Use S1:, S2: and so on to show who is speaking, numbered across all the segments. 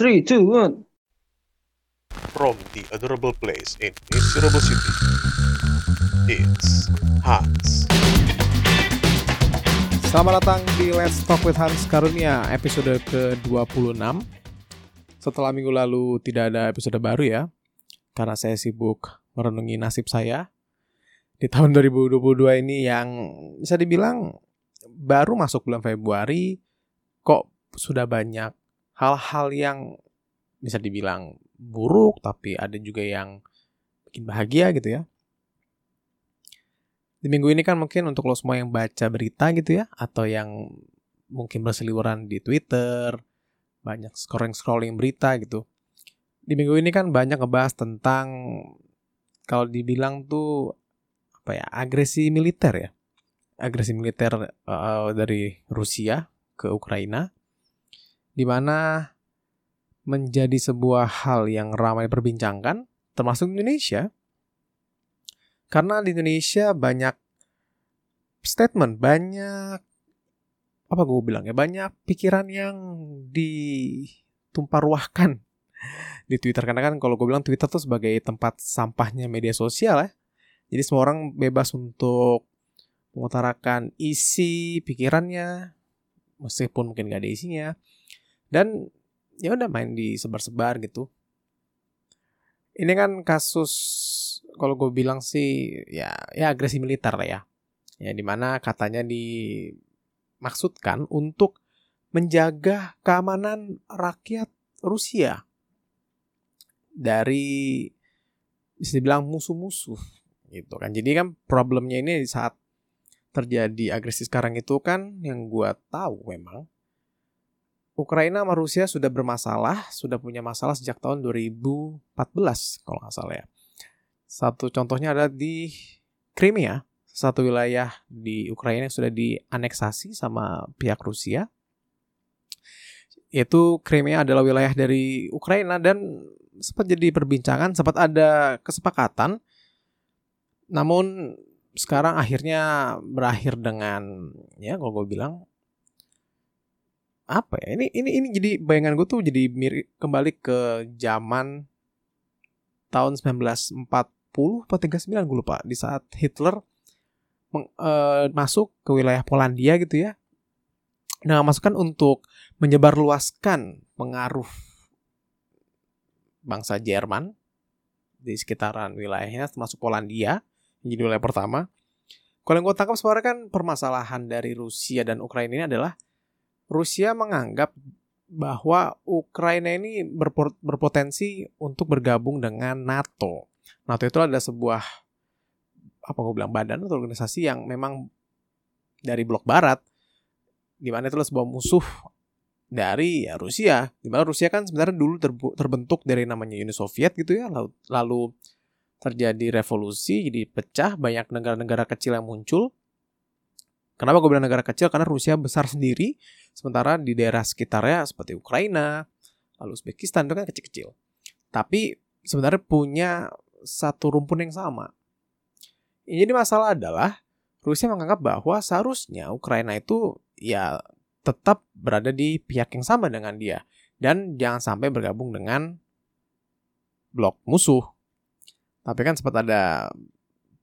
S1: Three, two, one.
S2: From the adorable place in miserable city, it's Hans.
S3: Selamat datang di Let's Talk with Hans Karunia episode ke-26 Setelah minggu lalu tidak ada episode baru ya Karena saya sibuk merenungi nasib saya Di tahun 2022 ini yang bisa dibilang baru masuk bulan Februari Kok sudah banyak hal-hal yang bisa dibilang buruk Tapi ada juga yang bikin bahagia gitu ya di minggu ini kan mungkin untuk lo semua yang baca berita gitu ya atau yang mungkin berseliweran di Twitter, banyak scrolling-scrolling berita gitu. Di minggu ini kan banyak ngebahas tentang kalau dibilang tuh apa ya, agresi militer ya. Agresi militer uh, dari Rusia ke Ukraina di mana menjadi sebuah hal yang ramai diperbincangkan termasuk Indonesia karena di Indonesia banyak statement, banyak apa gue bilang ya, banyak pikiran yang ditumpah ruahkan di Twitter. Karena kan kalau gue bilang Twitter tuh sebagai tempat sampahnya media sosial ya. Jadi semua orang bebas untuk mengutarakan isi pikirannya, meskipun mungkin gak ada isinya. Dan ya udah main disebar-sebar gitu. Ini kan kasus kalau gue bilang sih ya ya agresi militer lah ya. Ya di mana katanya dimaksudkan untuk menjaga keamanan rakyat Rusia dari bisa dibilang musuh-musuh gitu kan. Jadi kan problemnya ini saat terjadi agresi sekarang itu kan yang gue tahu memang Ukraina sama Rusia sudah bermasalah, sudah punya masalah sejak tahun 2014 kalau nggak salah ya. Satu contohnya ada di Crimea, satu wilayah di Ukraina yang sudah dianeksasi sama pihak Rusia. Yaitu Crimea adalah wilayah dari Ukraina dan sempat jadi perbincangan, sempat ada kesepakatan. Namun sekarang akhirnya berakhir dengan ya kalau gue bilang apa ya ini ini ini jadi bayangan gue tuh jadi mirip kembali ke zaman tahun 1940 atau 39 gue lupa di saat Hitler meng, uh, masuk ke wilayah Polandia gitu ya. Nah, masukkan untuk menyebarluaskan pengaruh bangsa Jerman di sekitaran wilayahnya termasuk Polandia yang jadi wilayah pertama. Kalau yang gue tangkap sebenarnya kan permasalahan dari Rusia dan Ukraina ini adalah Rusia menganggap bahwa Ukraina ini berpotensi untuk bergabung dengan NATO. NATO itu adalah sebuah apa gue bilang badan atau organisasi yang memang dari blok barat di mana itu adalah sebuah musuh dari ya, Rusia. Di mana Rusia kan sebenarnya dulu terbentuk dari namanya Uni Soviet gitu ya, lalu, lalu terjadi revolusi, jadi pecah banyak negara-negara kecil yang muncul. Kenapa gue bilang negara kecil? Karena Rusia besar sendiri, sementara di daerah sekitarnya seperti Ukraina, lalu Uzbekistan itu kan kecil-kecil. Tapi sebenarnya punya satu rumpun yang sama. Yang jadi masalah adalah Rusia menganggap bahwa seharusnya Ukraina itu ya tetap berada di pihak yang sama dengan dia dan jangan sampai bergabung dengan blok musuh. Tapi kan sempat ada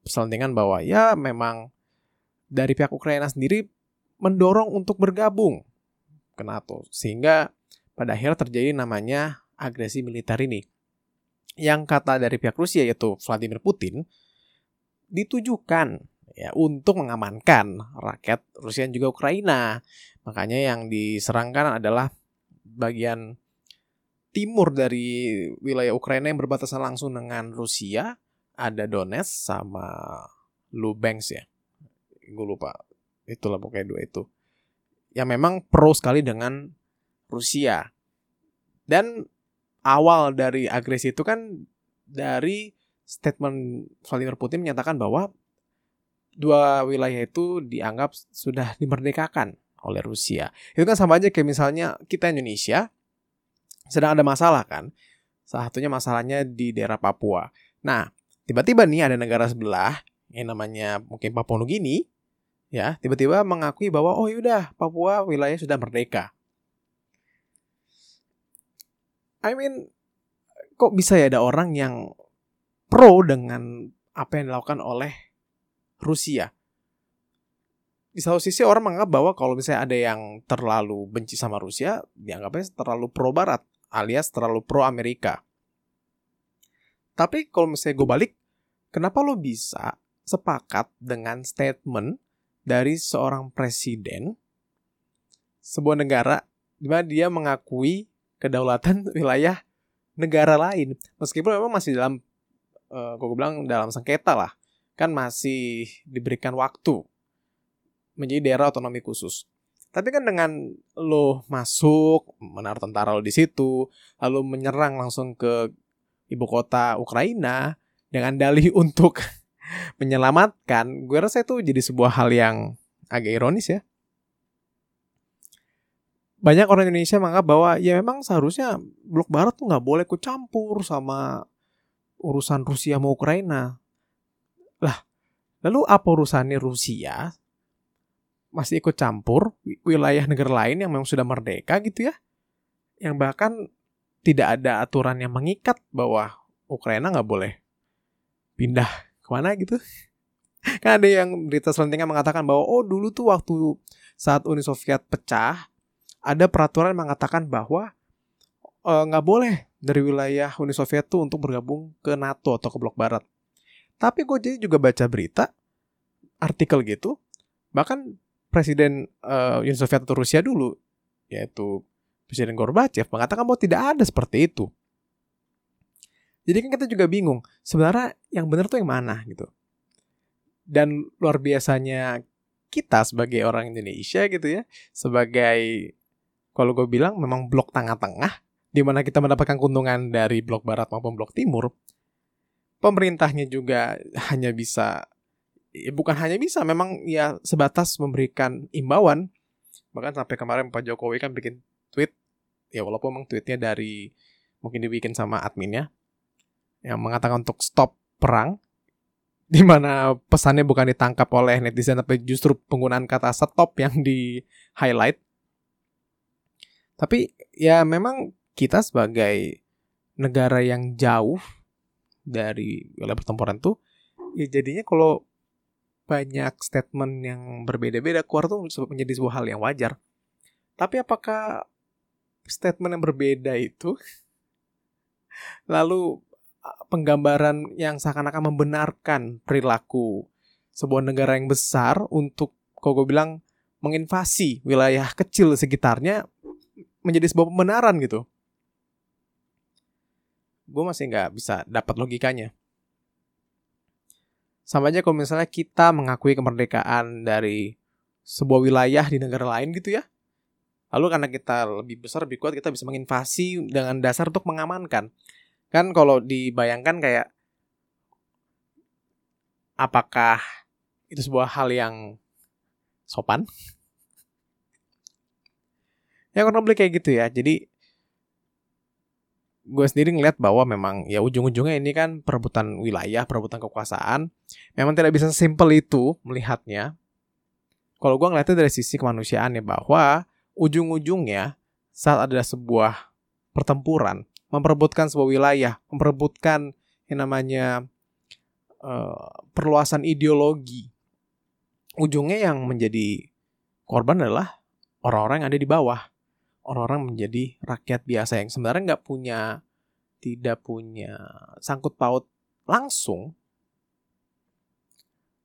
S3: peselentingan bahwa ya memang dari pihak Ukraina sendiri mendorong untuk bergabung ke NATO sehingga pada akhirnya terjadi namanya agresi militer ini yang kata dari pihak Rusia yaitu Vladimir Putin ditujukan ya untuk mengamankan rakyat Rusia dan juga Ukraina. Makanya yang diserangkan adalah bagian timur dari wilayah Ukraina yang berbatasan langsung dengan Rusia, ada Donetsk sama Lubansk ya. Gue lupa. Itulah pokoknya dua itu. Yang memang pro sekali dengan Rusia. Dan awal dari agresi itu kan dari statement Vladimir Putin menyatakan bahwa dua wilayah itu dianggap sudah dimerdekakan oleh Rusia. Itu kan sama aja kayak misalnya kita Indonesia sedang ada masalah kan. Salah satunya masalahnya di daerah Papua. Nah, tiba-tiba nih ada negara sebelah yang namanya mungkin Papua Nugini ya, tiba-tiba mengakui bahwa oh yaudah Papua wilayah sudah merdeka. I mean, kok bisa ya ada orang yang pro dengan apa yang dilakukan oleh Rusia? Di satu sisi orang menganggap bahwa kalau misalnya ada yang terlalu benci sama Rusia, dianggapnya terlalu pro Barat, alias terlalu pro Amerika. Tapi kalau misalnya gue balik, kenapa lo bisa sepakat dengan statement dari seorang presiden sebuah negara di mana dia mengakui kedaulatan wilayah negara lain. Meskipun memang masih dalam uh, gue bilang dalam sengketa lah. Kan masih diberikan waktu menjadi daerah otonomi khusus. Tapi kan dengan lo masuk menaruh tentara lo di situ lalu menyerang langsung ke ibu kota Ukraina dengan dalih untuk menyelamatkan gue rasa itu jadi sebuah hal yang agak ironis ya banyak orang Indonesia menganggap bahwa ya memang seharusnya blok barat tuh nggak boleh ikut campur sama urusan Rusia mau Ukraina. Lah, lalu apa urusannya Rusia masih ikut campur wilayah negara lain yang memang sudah merdeka gitu ya? Yang bahkan tidak ada aturan yang mengikat bahwa Ukraina nggak boleh pindah ke mana gitu. Kan ada yang berita selentingan mengatakan bahwa oh dulu tuh waktu saat Uni Soviet pecah, ada peraturan mengatakan bahwa eh, nggak uh, boleh dari wilayah Uni Soviet tuh untuk bergabung ke NATO atau ke blok barat. Tapi gue jadi juga baca berita, artikel gitu, bahkan presiden uh, Uni Soviet atau Rusia dulu, yaitu Presiden Gorbachev mengatakan bahwa tidak ada seperti itu. Jadi kan kita juga bingung, sebenarnya yang benar tuh yang mana gitu. Dan luar biasanya kita sebagai orang Indonesia gitu ya, sebagai kalau gue bilang memang blok tengah-tengah di mana kita mendapatkan keuntungan dari blok barat maupun blok timur pemerintahnya juga hanya bisa ya bukan hanya bisa memang ya sebatas memberikan imbauan bahkan sampai kemarin Pak Jokowi kan bikin tweet ya walaupun memang tweetnya dari mungkin dibikin sama adminnya yang mengatakan untuk stop perang di mana pesannya bukan ditangkap oleh netizen tapi justru penggunaan kata stop yang di highlight tapi ya memang kita sebagai negara yang jauh dari wilayah pertempuran tuh ya jadinya kalau banyak statement yang berbeda-beda keluar tuh menjadi sebuah hal yang wajar. Tapi apakah statement yang berbeda itu lalu penggambaran yang seakan-akan membenarkan perilaku sebuah negara yang besar untuk kok gue bilang menginvasi wilayah kecil sekitarnya menjadi sebuah pembenaran gitu. Gue masih nggak bisa dapat logikanya. Sama aja kalau misalnya kita mengakui kemerdekaan dari sebuah wilayah di negara lain gitu ya. Lalu karena kita lebih besar, lebih kuat, kita bisa menginvasi dengan dasar untuk mengamankan. Kan kalau dibayangkan kayak apakah itu sebuah hal yang sopan? ya kurang lebih kayak gitu ya jadi gue sendiri ngeliat bahwa memang ya ujung-ujungnya ini kan perebutan wilayah, perebutan kekuasaan. Memang tidak bisa sesimpel itu melihatnya. Kalau gue ngeliatnya dari sisi kemanusiaan ya bahwa ujung-ujungnya saat ada sebuah pertempuran, memperebutkan sebuah wilayah, memperebutkan yang namanya uh, perluasan ideologi, ujungnya yang menjadi korban adalah orang-orang yang ada di bawah. Orang-orang menjadi rakyat biasa yang sebenarnya nggak punya tidak punya sangkut paut langsung.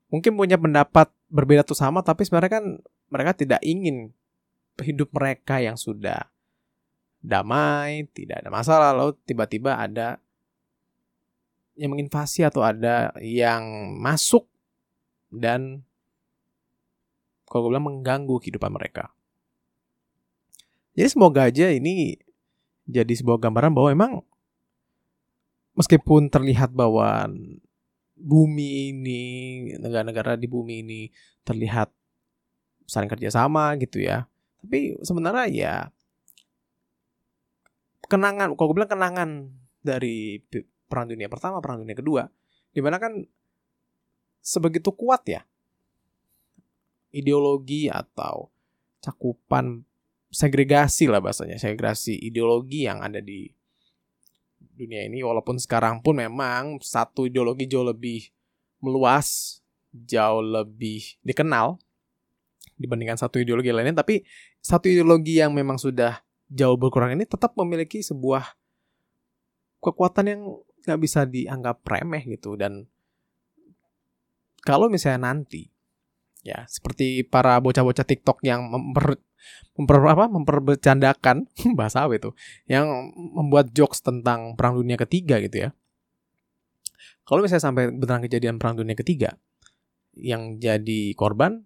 S3: Mungkin punya pendapat berbeda tuh sama tapi sebenarnya kan mereka tidak ingin hidup mereka yang sudah damai tidak ada masalah. Lalu tiba-tiba ada yang menginvasi atau ada yang masuk dan kalau gue bilang mengganggu kehidupan mereka. Jadi semoga aja ini jadi sebuah gambaran bahwa emang meskipun terlihat bahwa bumi ini negara-negara di bumi ini terlihat saling kerjasama gitu ya tapi sebenarnya ya kenangan kalau gue bilang kenangan dari perang dunia pertama perang dunia kedua di mana kan sebegitu kuat ya ideologi atau cakupan segregasi lah bahasanya, segregasi ideologi yang ada di dunia ini. Walaupun sekarang pun memang satu ideologi jauh lebih meluas, jauh lebih dikenal dibandingkan satu ideologi lainnya. Tapi satu ideologi yang memang sudah jauh berkurang ini tetap memiliki sebuah kekuatan yang nggak bisa dianggap remeh gitu. Dan kalau misalnya nanti ya seperti para bocah-bocah TikTok yang memper memper apa memperbecandakan bahasa apa itu yang membuat jokes tentang perang dunia ketiga gitu ya. Kalau misalnya sampai beneran kejadian perang dunia ketiga yang jadi korban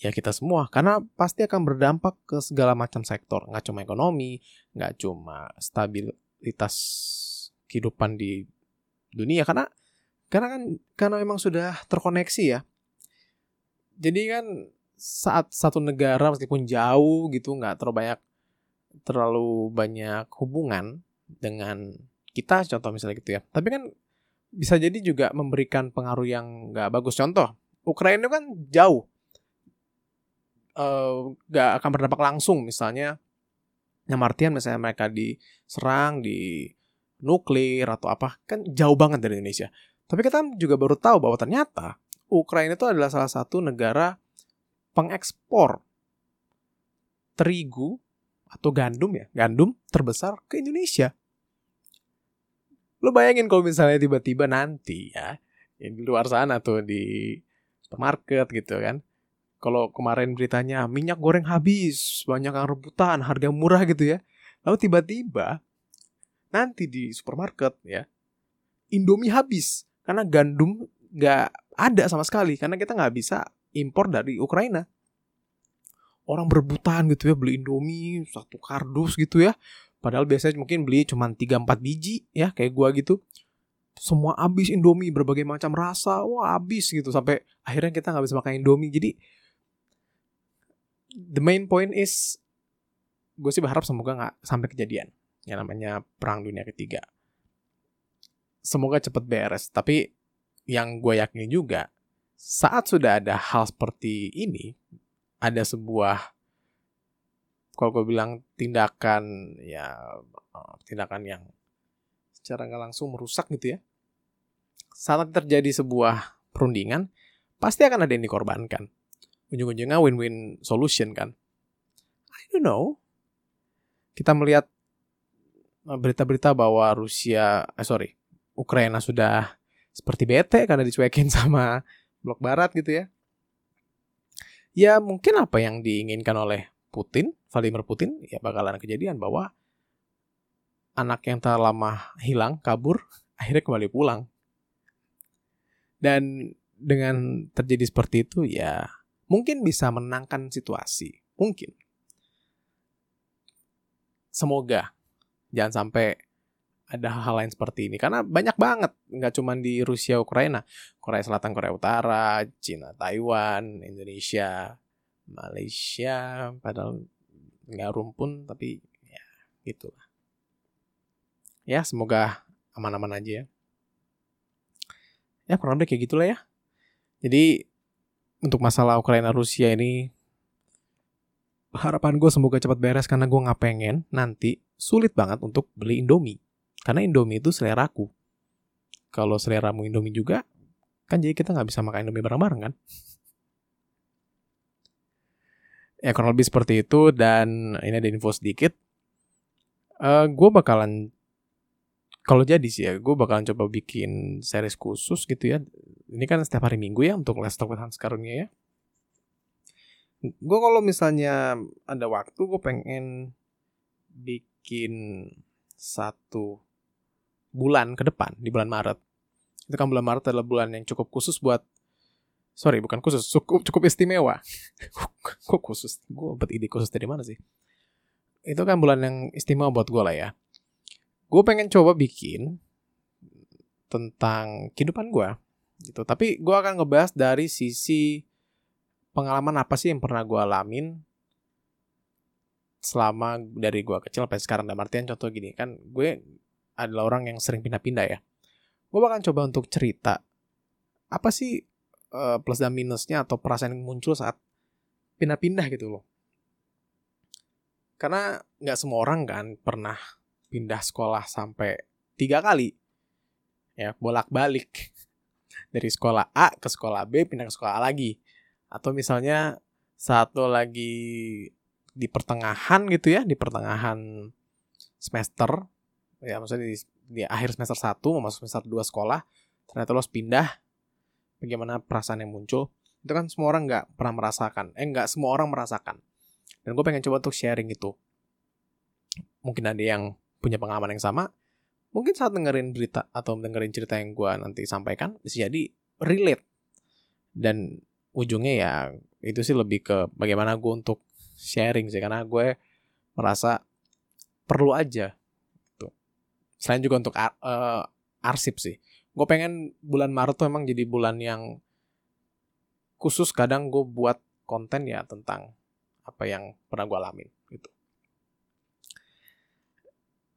S3: ya kita semua. Karena pasti akan berdampak ke segala macam sektor. Nggak cuma ekonomi nggak cuma stabilitas kehidupan di dunia. Karena karena kan karena memang sudah terkoneksi ya. Jadi kan saat satu negara meskipun jauh gitu nggak terlalu banyak terlalu banyak hubungan dengan kita contoh misalnya gitu ya. Tapi kan bisa jadi juga memberikan pengaruh yang nggak bagus. Contoh Ukraina kan jauh uh, gak akan berdampak langsung misalnya. Yang artian misalnya mereka diserang di nuklir atau apa kan jauh banget dari Indonesia. Tapi kita juga baru tahu bahwa ternyata Ukraina itu adalah salah satu negara pengekspor terigu atau gandum ya gandum terbesar ke Indonesia. Lo bayangin kalau misalnya tiba-tiba nanti ya di luar sana tuh di supermarket gitu kan kalau kemarin beritanya minyak goreng habis, banyak yang rebutan, harga murah gitu ya. Lalu tiba-tiba nanti di supermarket ya, Indomie habis karena gandum nggak ada sama sekali karena kita nggak bisa impor dari Ukraina. Orang berebutan gitu ya beli Indomie satu kardus gitu ya. Padahal biasanya mungkin beli cuma 3-4 biji ya kayak gua gitu. Semua habis Indomie berbagai macam rasa, wah habis gitu sampai akhirnya kita nggak bisa makan Indomie. Jadi the main point is gue sih berharap semoga nggak sampai kejadian. Yang namanya perang dunia ketiga. Semoga cepet beres. Tapi yang gue yakini juga saat sudah ada hal seperti ini ada sebuah kalau gue bilang tindakan ya eh, tindakan yang secara nggak langsung merusak gitu ya. Saat terjadi sebuah perundingan pasti akan ada yang dikorbankan ujung-ujungnya win-win solution kan. I don't know. Kita melihat eh, berita-berita bahwa Rusia, eh sorry, Ukraina sudah seperti bete karena dicuekin sama blok barat gitu ya. Ya mungkin apa yang diinginkan oleh Putin, Vladimir Putin, ya bakalan kejadian bahwa anak yang telah lama hilang, kabur, akhirnya kembali pulang. Dan dengan terjadi seperti itu ya mungkin bisa menangkan situasi. Mungkin. Semoga jangan sampai ada hal-hal lain seperti ini. Karena banyak banget nggak cuma di Rusia Ukraina. Korea Selatan Korea Utara Cina Taiwan Indonesia Malaysia padahal nggak rumpun tapi ya gitulah. Ya semoga aman-aman aja ya. Ya kurang lebih kayak gitulah ya. Jadi untuk masalah Ukraina Rusia ini harapan gue semoga cepat beres karena gue nggak pengen nanti sulit banget untuk beli Indomie. Karena Indomie itu selera aku kalau selera mu Indomie juga kan jadi kita nggak bisa makan Indomie bareng-bareng kan? Ya kurang lebih seperti itu dan ini ada info sedikit. Uh, eh, gue bakalan kalau jadi sih ya gue bakalan coba bikin series khusus gitu ya. Ini kan setiap hari minggu ya untuk Let's Talk with Hans Karunia ya. Gue kalau misalnya ada waktu gue pengen bikin satu bulan ke depan di bulan Maret. Itu kan bulan Maret adalah bulan yang cukup khusus buat sorry bukan khusus cukup cukup istimewa. Kok khusus? Gue dapat ide khusus dari mana sih? Itu kan bulan yang istimewa buat gue lah ya gue pengen coba bikin tentang kehidupan gue gitu. Tapi gue akan ngebahas dari sisi pengalaman apa sih yang pernah gue alamin selama dari gue kecil sampai sekarang. Dan artian contoh gini kan gue adalah orang yang sering pindah-pindah ya. Gue bakal coba untuk cerita apa sih uh, plus dan minusnya atau perasaan yang muncul saat pindah-pindah gitu loh. Karena nggak semua orang kan pernah pindah sekolah sampai tiga kali. Ya bolak balik dari sekolah A ke sekolah B pindah ke sekolah A lagi. Atau misalnya satu lagi di pertengahan gitu ya di pertengahan semester. Ya maksudnya di, di akhir semester 1 mau masuk semester 2 sekolah ternyata lo pindah. Bagaimana perasaan yang muncul? Itu kan semua orang nggak pernah merasakan. Eh nggak semua orang merasakan. Dan gue pengen coba untuk sharing itu. Mungkin ada yang punya pengalaman yang sama mungkin saat dengerin berita atau dengerin cerita yang gue nanti sampaikan bisa jadi relate. Dan ujungnya ya itu sih lebih ke bagaimana gue untuk sharing sih karena gue merasa perlu aja tuh selain juga untuk ar uh, arsip sih. Gue pengen bulan Maret tuh emang jadi bulan yang khusus kadang gue buat konten ya tentang apa yang pernah gue alamin gitu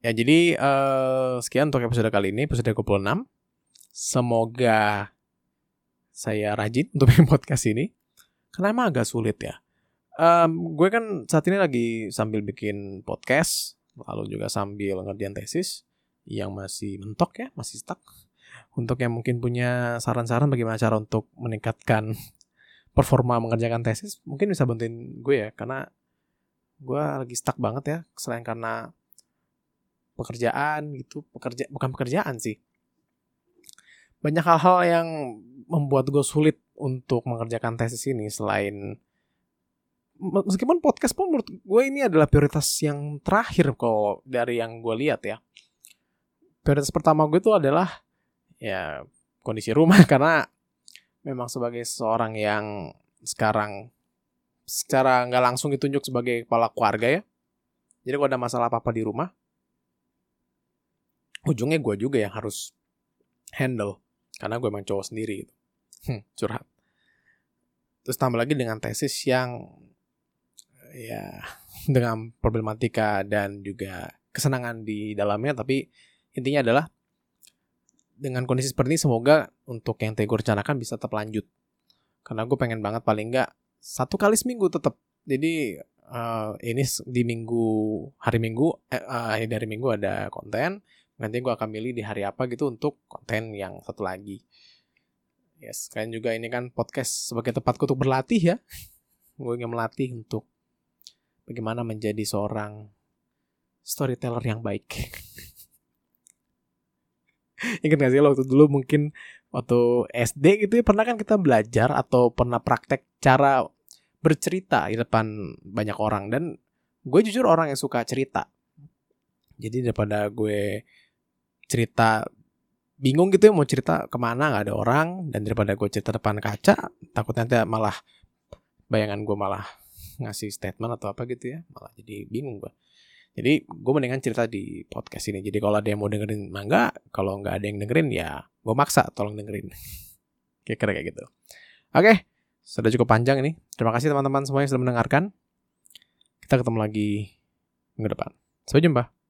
S3: ya jadi uh, sekian untuk episode kali ini episode 26 semoga saya rajin untuk bikin podcast ini karena emang agak sulit ya. Um, gue kan saat ini lagi sambil bikin podcast lalu juga sambil ngerjain tesis yang masih mentok ya masih stuck. Untuk yang mungkin punya saran-saran bagaimana cara untuk meningkatkan performa mengerjakan tesis mungkin bisa bantuin gue ya karena gue lagi stuck banget ya selain karena pekerjaan gitu pekerja bukan pekerjaan sih banyak hal-hal yang membuat gue sulit untuk mengerjakan tesis ini selain meskipun podcast pun menurut gue ini adalah prioritas yang terakhir kok dari yang gue lihat ya prioritas pertama gue itu adalah ya kondisi rumah karena memang sebagai seorang yang sekarang secara nggak langsung ditunjuk sebagai kepala keluarga ya. Jadi kalau ada masalah apa-apa di rumah, ujungnya gue juga yang harus handle. Karena gue emang cowok sendiri gitu. Hmm, curhat. Terus tambah lagi dengan tesis yang ya dengan problematika dan juga kesenangan di dalamnya tapi intinya adalah dengan kondisi seperti ini semoga untuk yang Tegur rencanakan bisa tetap lanjut. Karena gue pengen banget paling nggak satu kali seminggu tetap. Jadi uh, ini di minggu hari minggu eh, uh, dari minggu ada konten. Nanti gue akan milih di hari apa gitu untuk konten yang satu lagi. Yes, kalian juga ini kan podcast sebagai tempatku untuk berlatih ya. gue ingin melatih untuk bagaimana menjadi seorang storyteller yang baik. Ingat gak sih waktu dulu mungkin waktu SD gitu ya pernah kan kita belajar atau pernah praktek cara bercerita di depan banyak orang dan gue jujur orang yang suka cerita. Jadi daripada gue cerita bingung gitu ya mau cerita ke mana nggak ada orang dan daripada gue cerita depan kaca takut nanti malah bayangan gue malah ngasih statement atau apa gitu ya malah jadi bingung gue jadi gue mendingan cerita di podcast ini. Jadi kalau ada yang mau dengerin mangga, kalau nggak ada yang dengerin ya gue maksa tolong dengerin. Kira-kira kayak gitu. Oke, sudah cukup panjang ini. Terima kasih teman-teman semua yang sudah mendengarkan. Kita ketemu lagi minggu depan. Sampai jumpa.